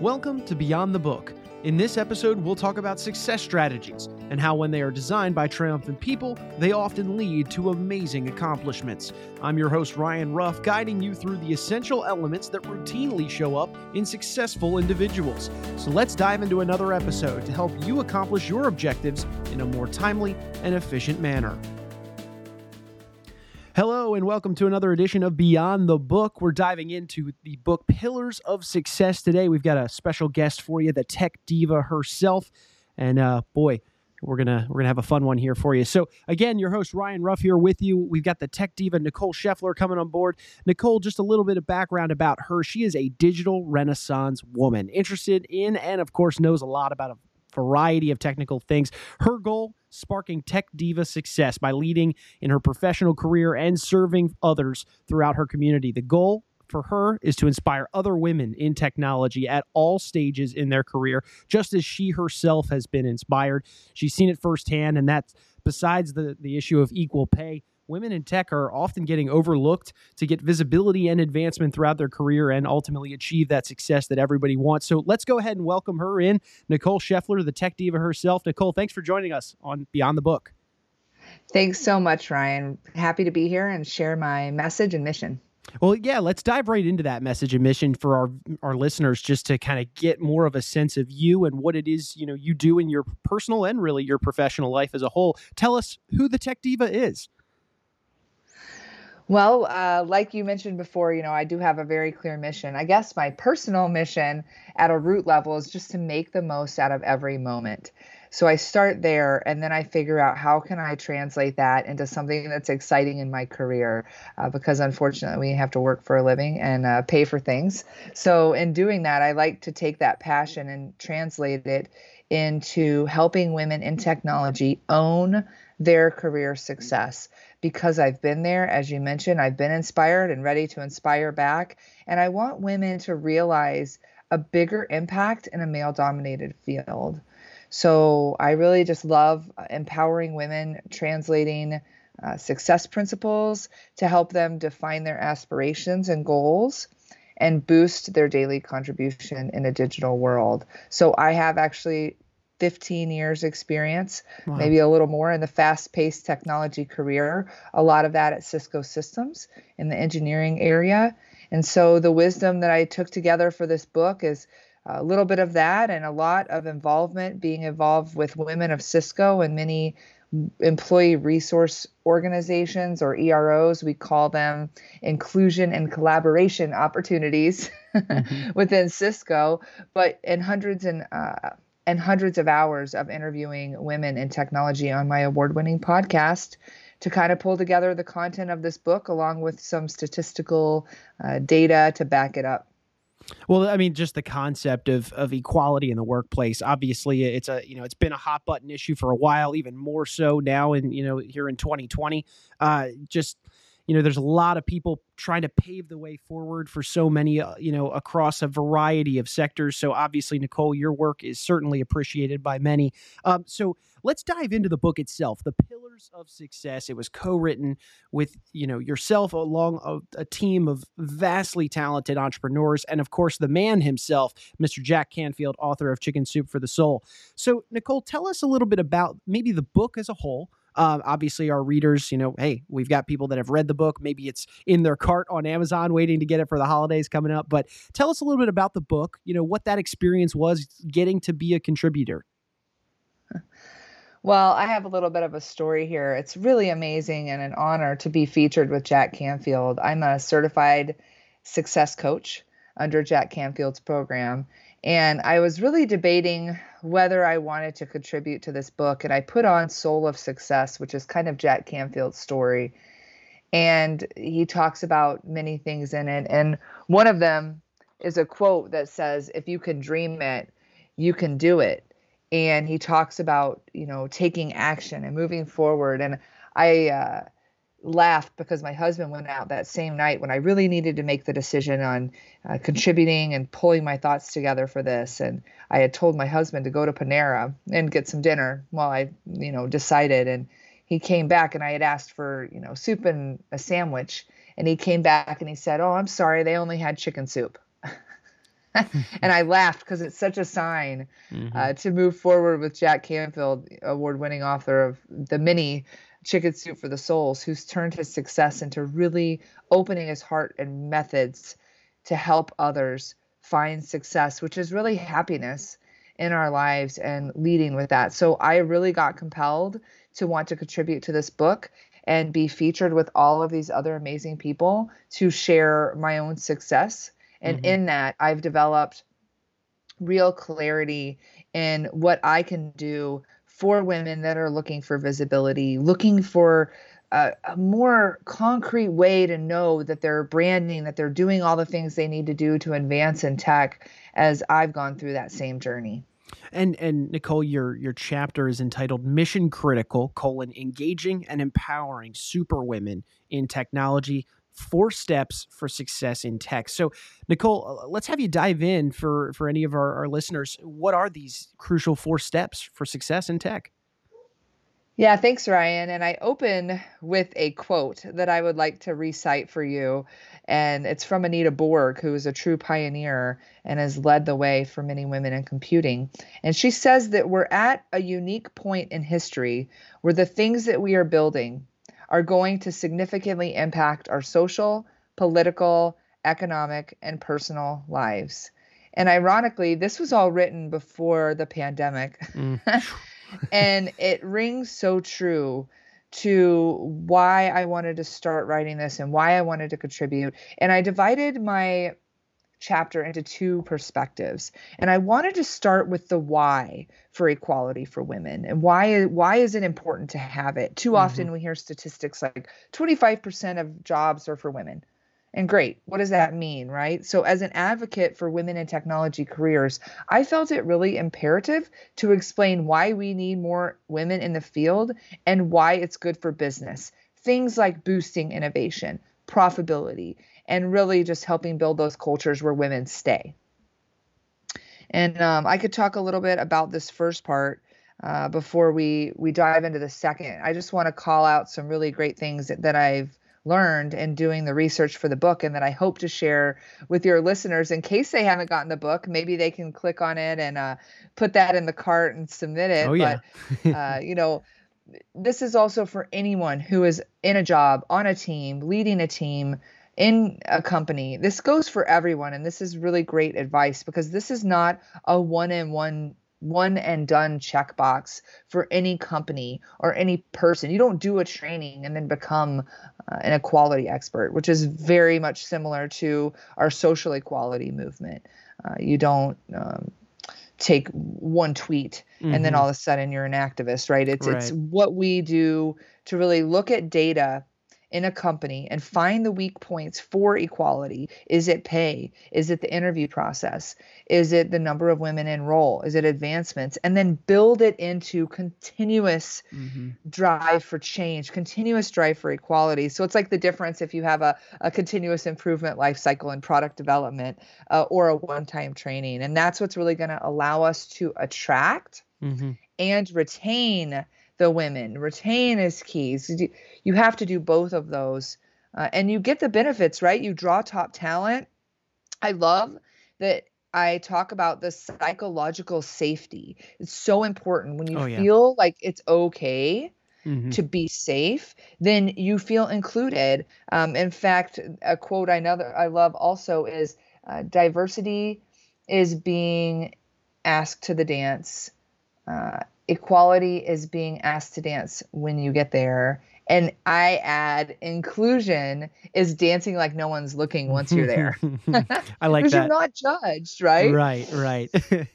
Welcome to Beyond the Book. In this episode, we'll talk about success strategies and how, when they are designed by triumphant people, they often lead to amazing accomplishments. I'm your host, Ryan Ruff, guiding you through the essential elements that routinely show up in successful individuals. So let's dive into another episode to help you accomplish your objectives in a more timely and efficient manner. Hello, and welcome to another edition of Beyond the Book. We're diving into the book Pillars of Success today. We've got a special guest for you, the tech diva herself. And uh, boy, we're gonna we're gonna have a fun one here for you. So again, your host Ryan Ruff here with you. We've got the tech diva Nicole Scheffler coming on board. Nicole, just a little bit of background about her. She is a digital renaissance woman, interested in and of course knows a lot about a variety of technical things. Her goal sparking tech diva success by leading in her professional career and serving others throughout her community. The goal for her is to inspire other women in technology at all stages in their career, just as she herself has been inspired. She's seen it firsthand, and that's besides the, the issue of equal pay women in tech are often getting overlooked to get visibility and advancement throughout their career and ultimately achieve that success that everybody wants. So let's go ahead and welcome her in, Nicole Scheffler, the tech diva herself. Nicole, thanks for joining us on Beyond the Book. Thanks so much, Ryan. Happy to be here and share my message and mission. Well, yeah, let's dive right into that message and mission for our our listeners just to kind of get more of a sense of you and what it is, you know, you do in your personal and really your professional life as a whole. Tell us who the Tech Diva is. Well, uh, like you mentioned before, you know, I do have a very clear mission. I guess my personal mission at a root level is just to make the most out of every moment. So I start there and then I figure out how can I translate that into something that's exciting in my career uh, because unfortunately we have to work for a living and uh, pay for things. So in doing that, I like to take that passion and translate it into helping women in technology own their career success because I've been there, as you mentioned, I've been inspired and ready to inspire back. And I want women to realize a bigger impact in a male dominated field. So I really just love empowering women, translating uh, success principles to help them define their aspirations and goals and boost their daily contribution in a digital world. So I have actually 15 years experience, wow. maybe a little more in the fast-paced technology career. A lot of that at Cisco Systems in the engineering area. And so the wisdom that I took together for this book is a little bit of that and a lot of involvement being involved with women of Cisco and many employee resource organizations or EROs. We call them inclusion and collaboration opportunities mm-hmm. within Cisco, but in hundreds and uh, and hundreds of hours of interviewing women in technology on my award winning podcast to kind of pull together the content of this book along with some statistical uh, data to back it up. Well, I mean, just the concept of of equality in the workplace. Obviously, it's a you know it's been a hot button issue for a while, even more so now in you know here in 2020. Uh, just you know, there's a lot of people trying to pave the way forward for so many, uh, you know, across a variety of sectors. So obviously, Nicole, your work is certainly appreciated by many. Um, so let's dive into the book itself, The Pillars of Success. It was co-written with, you know, yourself along a, a team of vastly talented entrepreneurs, and of course, the man himself, Mr. Jack Canfield, author of Chicken Soup for the Soul. So, Nicole, tell us a little bit about maybe the book as a whole um, obviously, our readers, you know, hey, we've got people that have read the book. Maybe it's in their cart on Amazon waiting to get it for the holidays coming up. But tell us a little bit about the book, you know, what that experience was getting to be a contributor. Well, I have a little bit of a story here. It's really amazing and an honor to be featured with Jack Canfield. I'm a certified success coach under Jack Canfield's program. And I was really debating whether I wanted to contribute to this book. And I put on Soul of Success, which is kind of Jack Canfield's story. And he talks about many things in it. And one of them is a quote that says, If you can dream it, you can do it. And he talks about, you know, taking action and moving forward. And I, uh, laughed because my husband went out that same night when I really needed to make the decision on uh, contributing and pulling my thoughts together for this. And I had told my husband to go to Panera and get some dinner while I, you know, decided. And he came back and I had asked for, you know, soup and a sandwich. And he came back and he said, Oh, I'm sorry, they only had chicken soup. and I laughed because it's such a sign Mhm. uh, to move forward with Jack Canfield, award winning author of the mini Chicken Soup for the Souls, who's turned his success into really opening his heart and methods to help others find success, which is really happiness in our lives and leading with that. So I really got compelled to want to contribute to this book and be featured with all of these other amazing people to share my own success. And Mhm. in that, I've developed real clarity in what I can do for women that are looking for visibility, looking for a, more concrete way to know that they're branding, that they're doing all the things they need to do to advance in tech as I've gone through that same journey. And and Nicole, your your chapter is entitled "Mission Critical: colon Engaging and Empowering Superwomen in Technology: Four Steps for Success in Tech." So, Nicole, uh, let's have you dive in for for any of our, our listeners. What are these crucial four steps for success in tech? Yeah, thanks, Ryan. And I open with a quote that I would like to recite for you. And it's from Anita Borg, who is a true pioneer and has led the way for many women in computing. And she says that we're at a unique point in history where the things that we are building are going to significantly impact our social, political, economic, and personal lives. And ironically, this was all written before the pandemic. Mm. and it rings so true to why I wanted to start writing this and why I wanted to contribute. And I divided my chapter into two perspectives. And I wanted to start with the why for equality for women and why why is it important to have it? Too mm-hmm. often we hear statistics like 25% of jobs are for women. And great, what does that mean, right? So, as an advocate for women in technology careers, I felt it really imperative to explain why we need more women in the field and why it's good for business. Things like boosting innovation, profitability, and really just helping build those cultures where women stay. And um, I could talk a little bit about this first part uh, before we we dive into the second. I just want to call out some really great things that, that I've learned in doing the research for the book and that I hope to share with your listeners in case they haven't gotten the book. Maybe they can click on it and uh, put that in the cart and submit it. Oh yeah. But, uh, you know, this is also for anyone who is in a job, on a team, leading a team, in a company. This goes for everyone. And this is really great advice because this is not a one and one one and done checkbox for any company or any person. You don't do a training and then become uh, an equality expert, which is very much similar to our social equality movement. Uh, you don't um, take one tweet and then Mhm. all of a sudden you're an activist, right? It's it's what we do to really look at data in a company and find the weak points for equality. Is it pay? Is it the interview process? Is it the number of women in role? Is it advancements? And then build it into continuous Mhm. drive for change, continuous drive for equality. So it's like the difference if you have a, a continuous improvement life cycle in product development uh, or a one time training. And that's what's really going to allow us to attract Mhm. and retain the women. Retain is keys. You- have to do both of those. Uh, and you get the benefits, right? You draw top talent. I love that I talk about the psychological safety. It's so important when you Oh, yeah. feel like it's okay Mhm. to be safe, then you feel included. Um, in fact, a quote I know that I love also is uh, diversity is being asked to the dance. Uh, equality is being asked to dance when you get there. And I add inclusion is dancing like no one's looking once you're there. I like Because you're not judged, right? Right, right.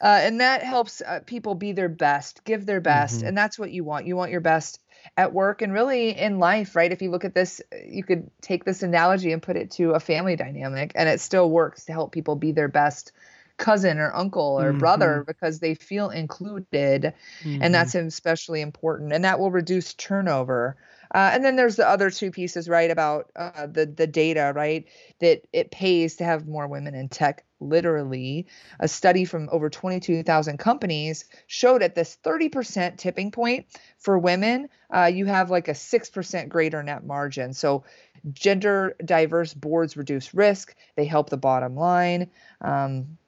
uh, and that helps uh, people be their best give their best Mhm. and that's what you want you want your best at work and really in life right if you look at this you could take this analogy and put it to a family dynamic and it still works to help people be their best cousin or uncle or brother because they feel included Mhm. and that's especially important and that will reduce turnover uh, and then there's the other two pieces right about uh, the the data right that it pays to have more women in tech literally a study from over 22,000 companies showed at this 30% tipping point for women uh, you have like a 6% greater net margin so gender diverse boards reduce risk, they help the bottom line. Um,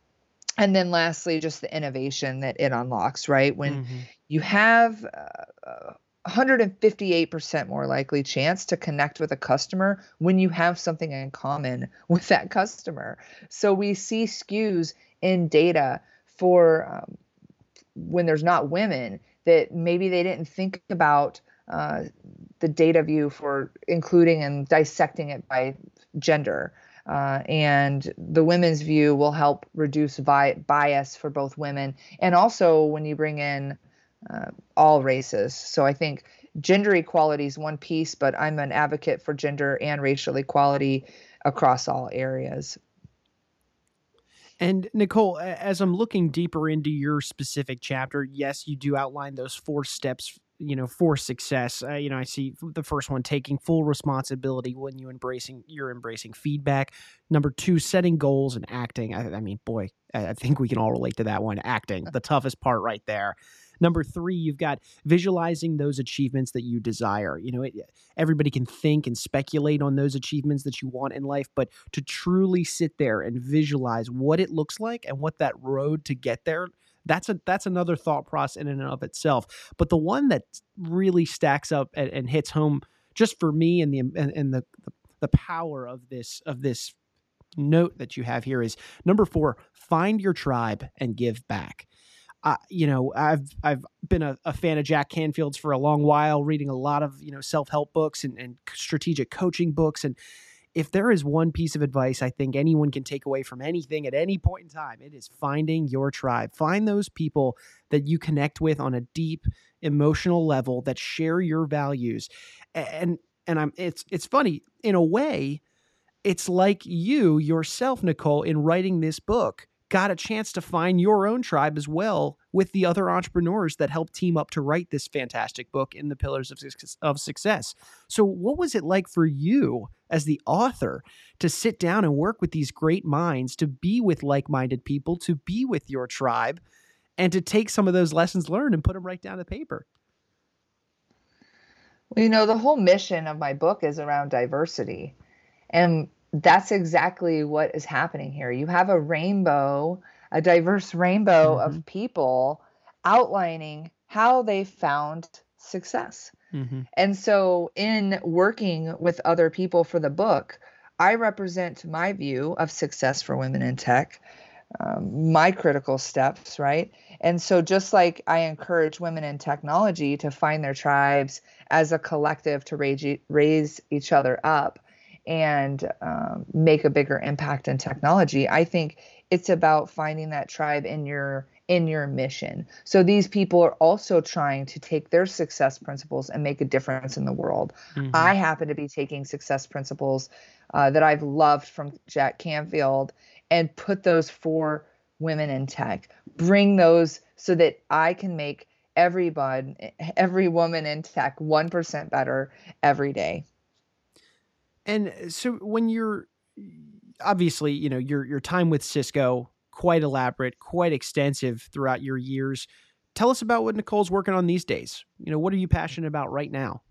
and then lastly, just the innovation that it unlocks, right? When mm-hmm. you have uh, 158% more likely chance to connect with a customer when you have something in common with that customer. So we see skews in data for um, when there's not women that maybe they didn't think about uh, the data view for including and dissecting it by gender. Uh, and the women's view will help reduce vi- bias for both women and also when you bring in uh, all races. So I think gender equality is one piece, but I'm an advocate for gender and racial equality across all areas. And Nicole, as I'm looking deeper into your specific chapter, yes, you do outline those four steps, you know, for success. Uh, you know, I see the first one taking full responsibility when you embracing you're embracing feedback. Number two, setting goals and acting. I, I mean, boy, I think we can all relate to that one. Acting, the toughest part right there. Number three, you've got visualizing those achievements that you desire. You know, it, everybody can think and speculate on those achievements that you want in life, but to truly sit there and visualize what it looks like and what that road to get there that's a that's another thought process in and of itself. But the one that really stacks up and, and hits home just for me and the and, and the, the power of this of this note that you have here is number four find your tribe and give back uh, you know, I've I've been a, a, fan of Jack Canfield's for a long while, reading a lot of you know self help books and, and strategic coaching books. And if there is one piece of advice I think anyone can take away from anything at any point in time, it is finding your tribe. Find those people that you connect with on a deep emotional level that share your values. And and I'm it's it's funny in a way. It's like you yourself, Nicole, in writing this book got a chance to find your own tribe as well with the other entrepreneurs that helped team up to write this fantastic book in the pillars of, of success. So what was it like for you as the author to sit down and work with these great minds to be with like-minded people to be with your tribe and to take some of those lessons learned and put them right down to paper? Well you know the whole mission of my book is around diversity. And that's exactly what is happening here. You have a rainbow, a diverse rainbow mm-hmm. of people outlining how they found success. Mm-hmm. And so, in working with other people for the book, I represent my view of success for women in tech, um, my critical steps, right? And so, just like I encourage women in technology to find their tribes as a collective to raise, raise each other up, and um, make a bigger impact in technology i think it's about finding that tribe in your in your mission. So these people are also trying to take their success principles and make a difference in the world. Mm-hmm. i happen to be taking success principles uh, that i've loved from jack canfield and put those for women in tech. Bring those so that i can make everybody every woman in tech 1% better every day and uh, so when you're obviously, you know, your your time with Cisco quite elaborate, quite extensive throughout your years. Tell us about what Nicole's working on these days. You know, what are you passionate about right now?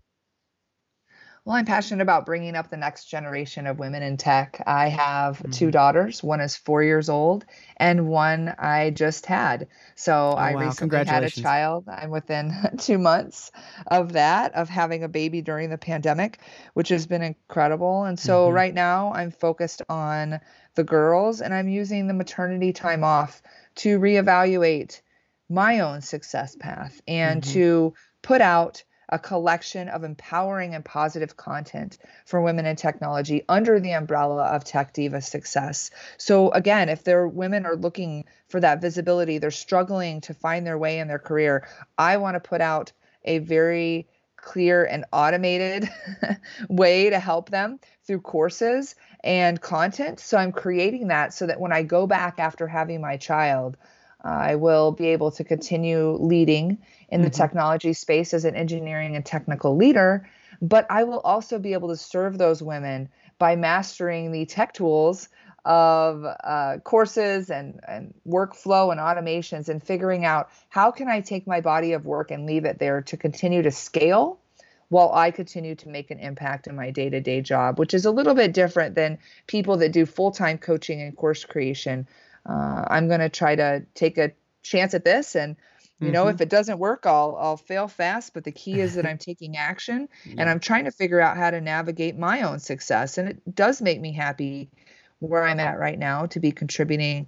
Well, I'm passionate about bringing up the next generation of women in tech. I have mm-hmm. two daughters. One is four years old, and one I just had. So oh, I wow. recently had a child. I'm within two months of that, of having a baby during the pandemic, which has been incredible. And so mm-hmm. right now, I'm focused on the girls, and I'm using the maternity time off to reevaluate my own success path and mm-hmm. to put out a collection of empowering and positive content for women in technology under the umbrella of Tech Diva Success. So, again, if their women are looking for that visibility, they're struggling to find their way in their career, I want to put out a very clear and automated way to help them through courses and content. So I'm creating that so that when I go back after having my child, I will be able to continue leading in the mm-hmm. technology space as an engineering and technical leader, but I will also be able to serve those women by mastering the tech tools of uh, courses and, and workflow and automations and figuring out how can I take my body of work and leave it there to continue to scale while I continue to make an impact in my day to day job, which is a little bit different than people that do full time coaching and course creation. Uh, I'm going to try to take a chance at this and you mm-hmm. know if it doesn't work i'll i'll fail fast but the key is that i'm taking action yeah. and i'm trying to figure out how to navigate my own success and it does make me happy where i'm at right now to be contributing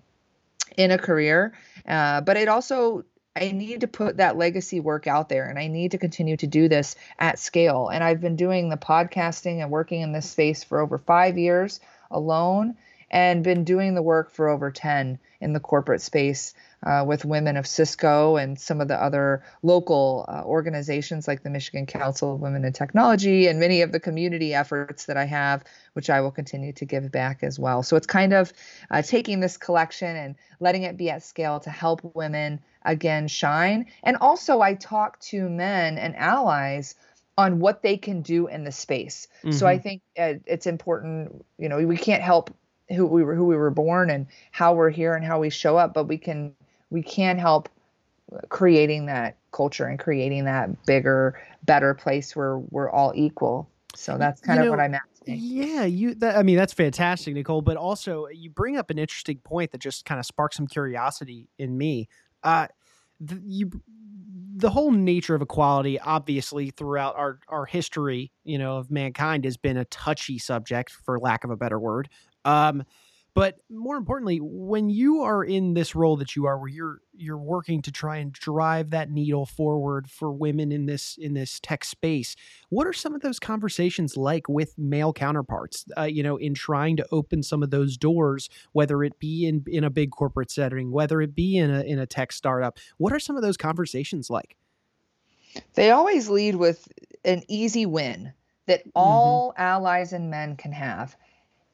in a career uh, but it also I need to put that legacy work out there and I need to continue to do this at scale. And I've been doing the podcasting and working in this space for over five years alone and been doing the work for over 10 in the corporate space uh, with women of Cisco and some of the other local uh, organizations like the Michigan Council of Women in Technology and many of the community efforts that I have, which I will continue to give back as well. So it's kind of uh, taking this collection and letting it be at scale to help women again shine. And also, I talk to men and allies on what they can do in the space. Mm-hmm. So I mm-hmm. think uh, it's important, you know, we can't help who we were who we were born and how we're here and how we show up but we can we can help creating that culture and creating that bigger better place where we're all equal. So that's kind you of know, what i'm asking. yeah you that, i mean that's fantastic nicole but also you bring up an interesting point that just kind of sparks some curiosity in me. Uh the, you the whole nature of equality obviously throughout our our history you know of mankind has been a touchy subject for lack of a better word um, but more importantly, when you are in this role that you are, where you're you're working to try and drive that needle forward for women in this in this tech space, what are some of those conversations like with male counterparts? Uh, you know, in trying to open some of those doors, whether it be in in a big corporate setting, whether it be in a in a tech startup, what are some of those conversations like? They always lead with an easy win that mm-hmm. all mm-hmm. allies and men can have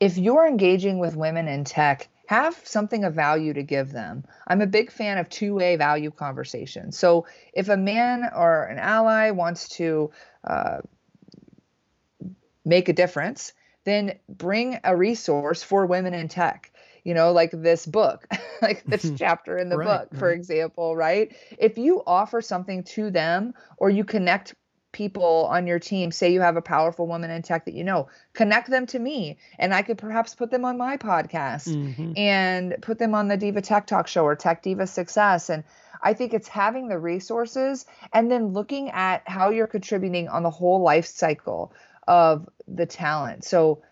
if you're engaging with women in tech, have something of value to give them. I'm a big fan of two way value conversations. So if a man or an ally wants to uh, make a difference, then bring a resource for women in tech. You know, like this book, like this chapter in the right, book, for example, right? If you offer something to them or you connect people on your team say you have a powerful woman in tech that you know connect them to me and i could perhaps put them on my podcast mm-hmm. and put them on the diva tech talk show or tech diva success. And i think it's having the resources and then looking at how you're contributing on the whole life cycle of the talent. So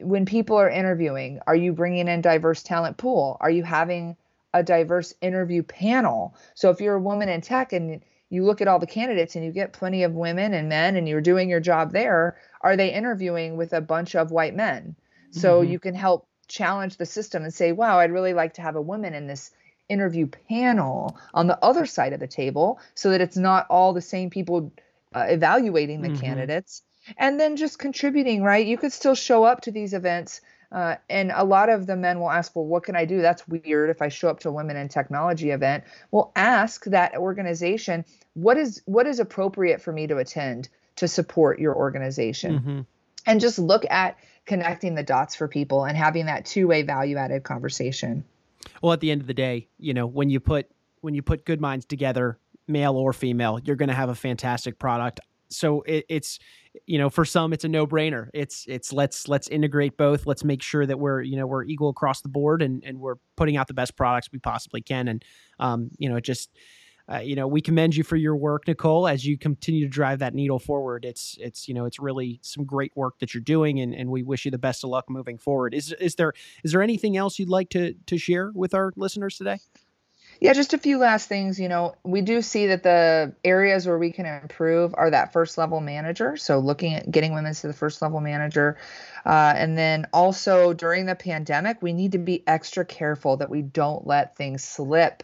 when people are interviewing are you bringing in diverse talent pool? Are you having a diverse interview panel? So if you're a woman in tech and you look at all the candidates and you get plenty of women and men and you're doing your job there are they interviewing with a bunch of white men so mm-hmm. you can help challenge the system and say wow i'd really like to have a woman in this interview panel on the other side of the table so that it's not all the same people uh, evaluating the mm-hmm. candidates and then just contributing right you could still show up to these events uh, and a lot of the men will ask, well, what can I do? That's weird if I show up to a women in technology event. Well, ask that organization, what is what is appropriate for me to attend to support your organization? Mm-hmm. And just look at connecting the dots for people and having that two-way value-added conversation. Well, at the end of the day, you know, when you put when you put good minds together, male or female, you're going to have a fantastic product. So it, it's you know for some it's a no-brainer. It's it's let's let's integrate both. Let's make sure that we're you know we're equal across the board and and we're putting out the best products we possibly can. And um you know it just uh, you know we commend you for your work nicole as you continue to drive that needle forward. It's it's you know it's really some great work that you're doing and, and we wish you the best of luck moving forward. Is is there is there anything else you'd like to to share with our listeners today yeah, just a few last things. You know, we do see that the areas where we can improve are that first level manager. So looking at getting women to the first level manager. Uh, and then also during the pandemic, we need to be extra careful that we don't let things slip.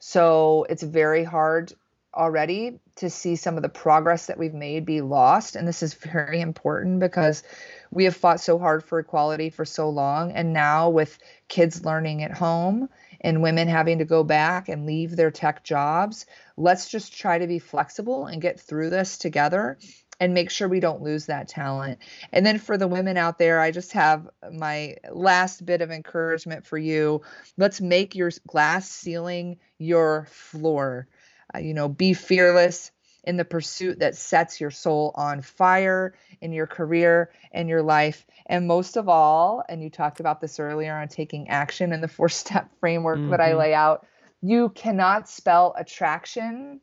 So it's very hard already to see some of the progress that we've made be lost. And this is very important because we have fought so hard for equality for so long. And now with kids learning at home, and women having to go back and leave their tech jobs. Let's just try to be flexible and get through this together and make sure we don't lose that talent. And then for the women out there, I just have my last bit of encouragement for you. Let's make your glass ceiling your floor. Uh, you know, be fearless, in the pursuit that sets your soul on fire in your career and your life. And most of all, and you talked about this earlier on taking action in the four step framework mm-hmm. that I mm-hmm. lay out, you cannot spell attraction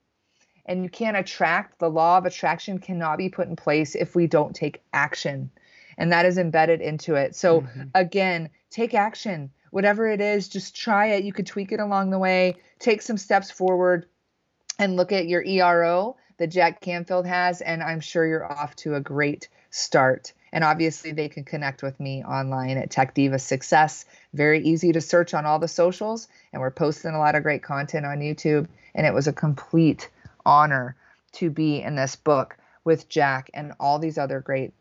and you can't attract. The law of attraction cannot be put in place if we don't take action. And that is embedded into it. So, mm-hmm. again, take action. Whatever it is, just try it. You could tweak it along the way, take some steps forward, and look at your ERO that Jack Canfield has. And I'm sure you're off to a great start. And obviously, they can connect with me online at Tech Diva Success. Very easy to search on all the socials. And we're posting a lot of great content on YouTube. And it was a complete honor to be in this book with Jack and all these other great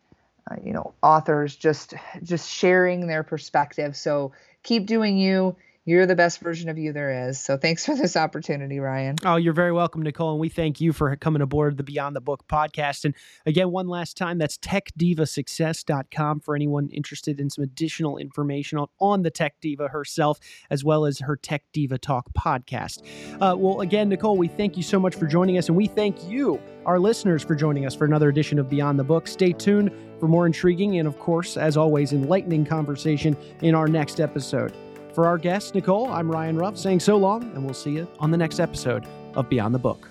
uh, you know authors just just sharing their perspective so keep doing you you're the best version of you there is. So thanks for this opportunity, Ryan. Oh, you're very welcome, Nicole. And we thank you for coming aboard the Beyond the Book podcast. And again, one last time, that's techdivasuccess.com for anyone interested in some additional information on, on the Tech Diva herself, as well as her Tech Diva Talk podcast. Uh, well, again, Nicole, we thank you so much for joining us. And we thank you, our listeners, for joining us for another edition of Beyond the Book. Stay tuned for more intriguing and, of course, as always, enlightening conversation in our next episode. For our guest, Nicole, I'm Ryan Ruff saying so long, and we'll see you on the next episode of Beyond the Book.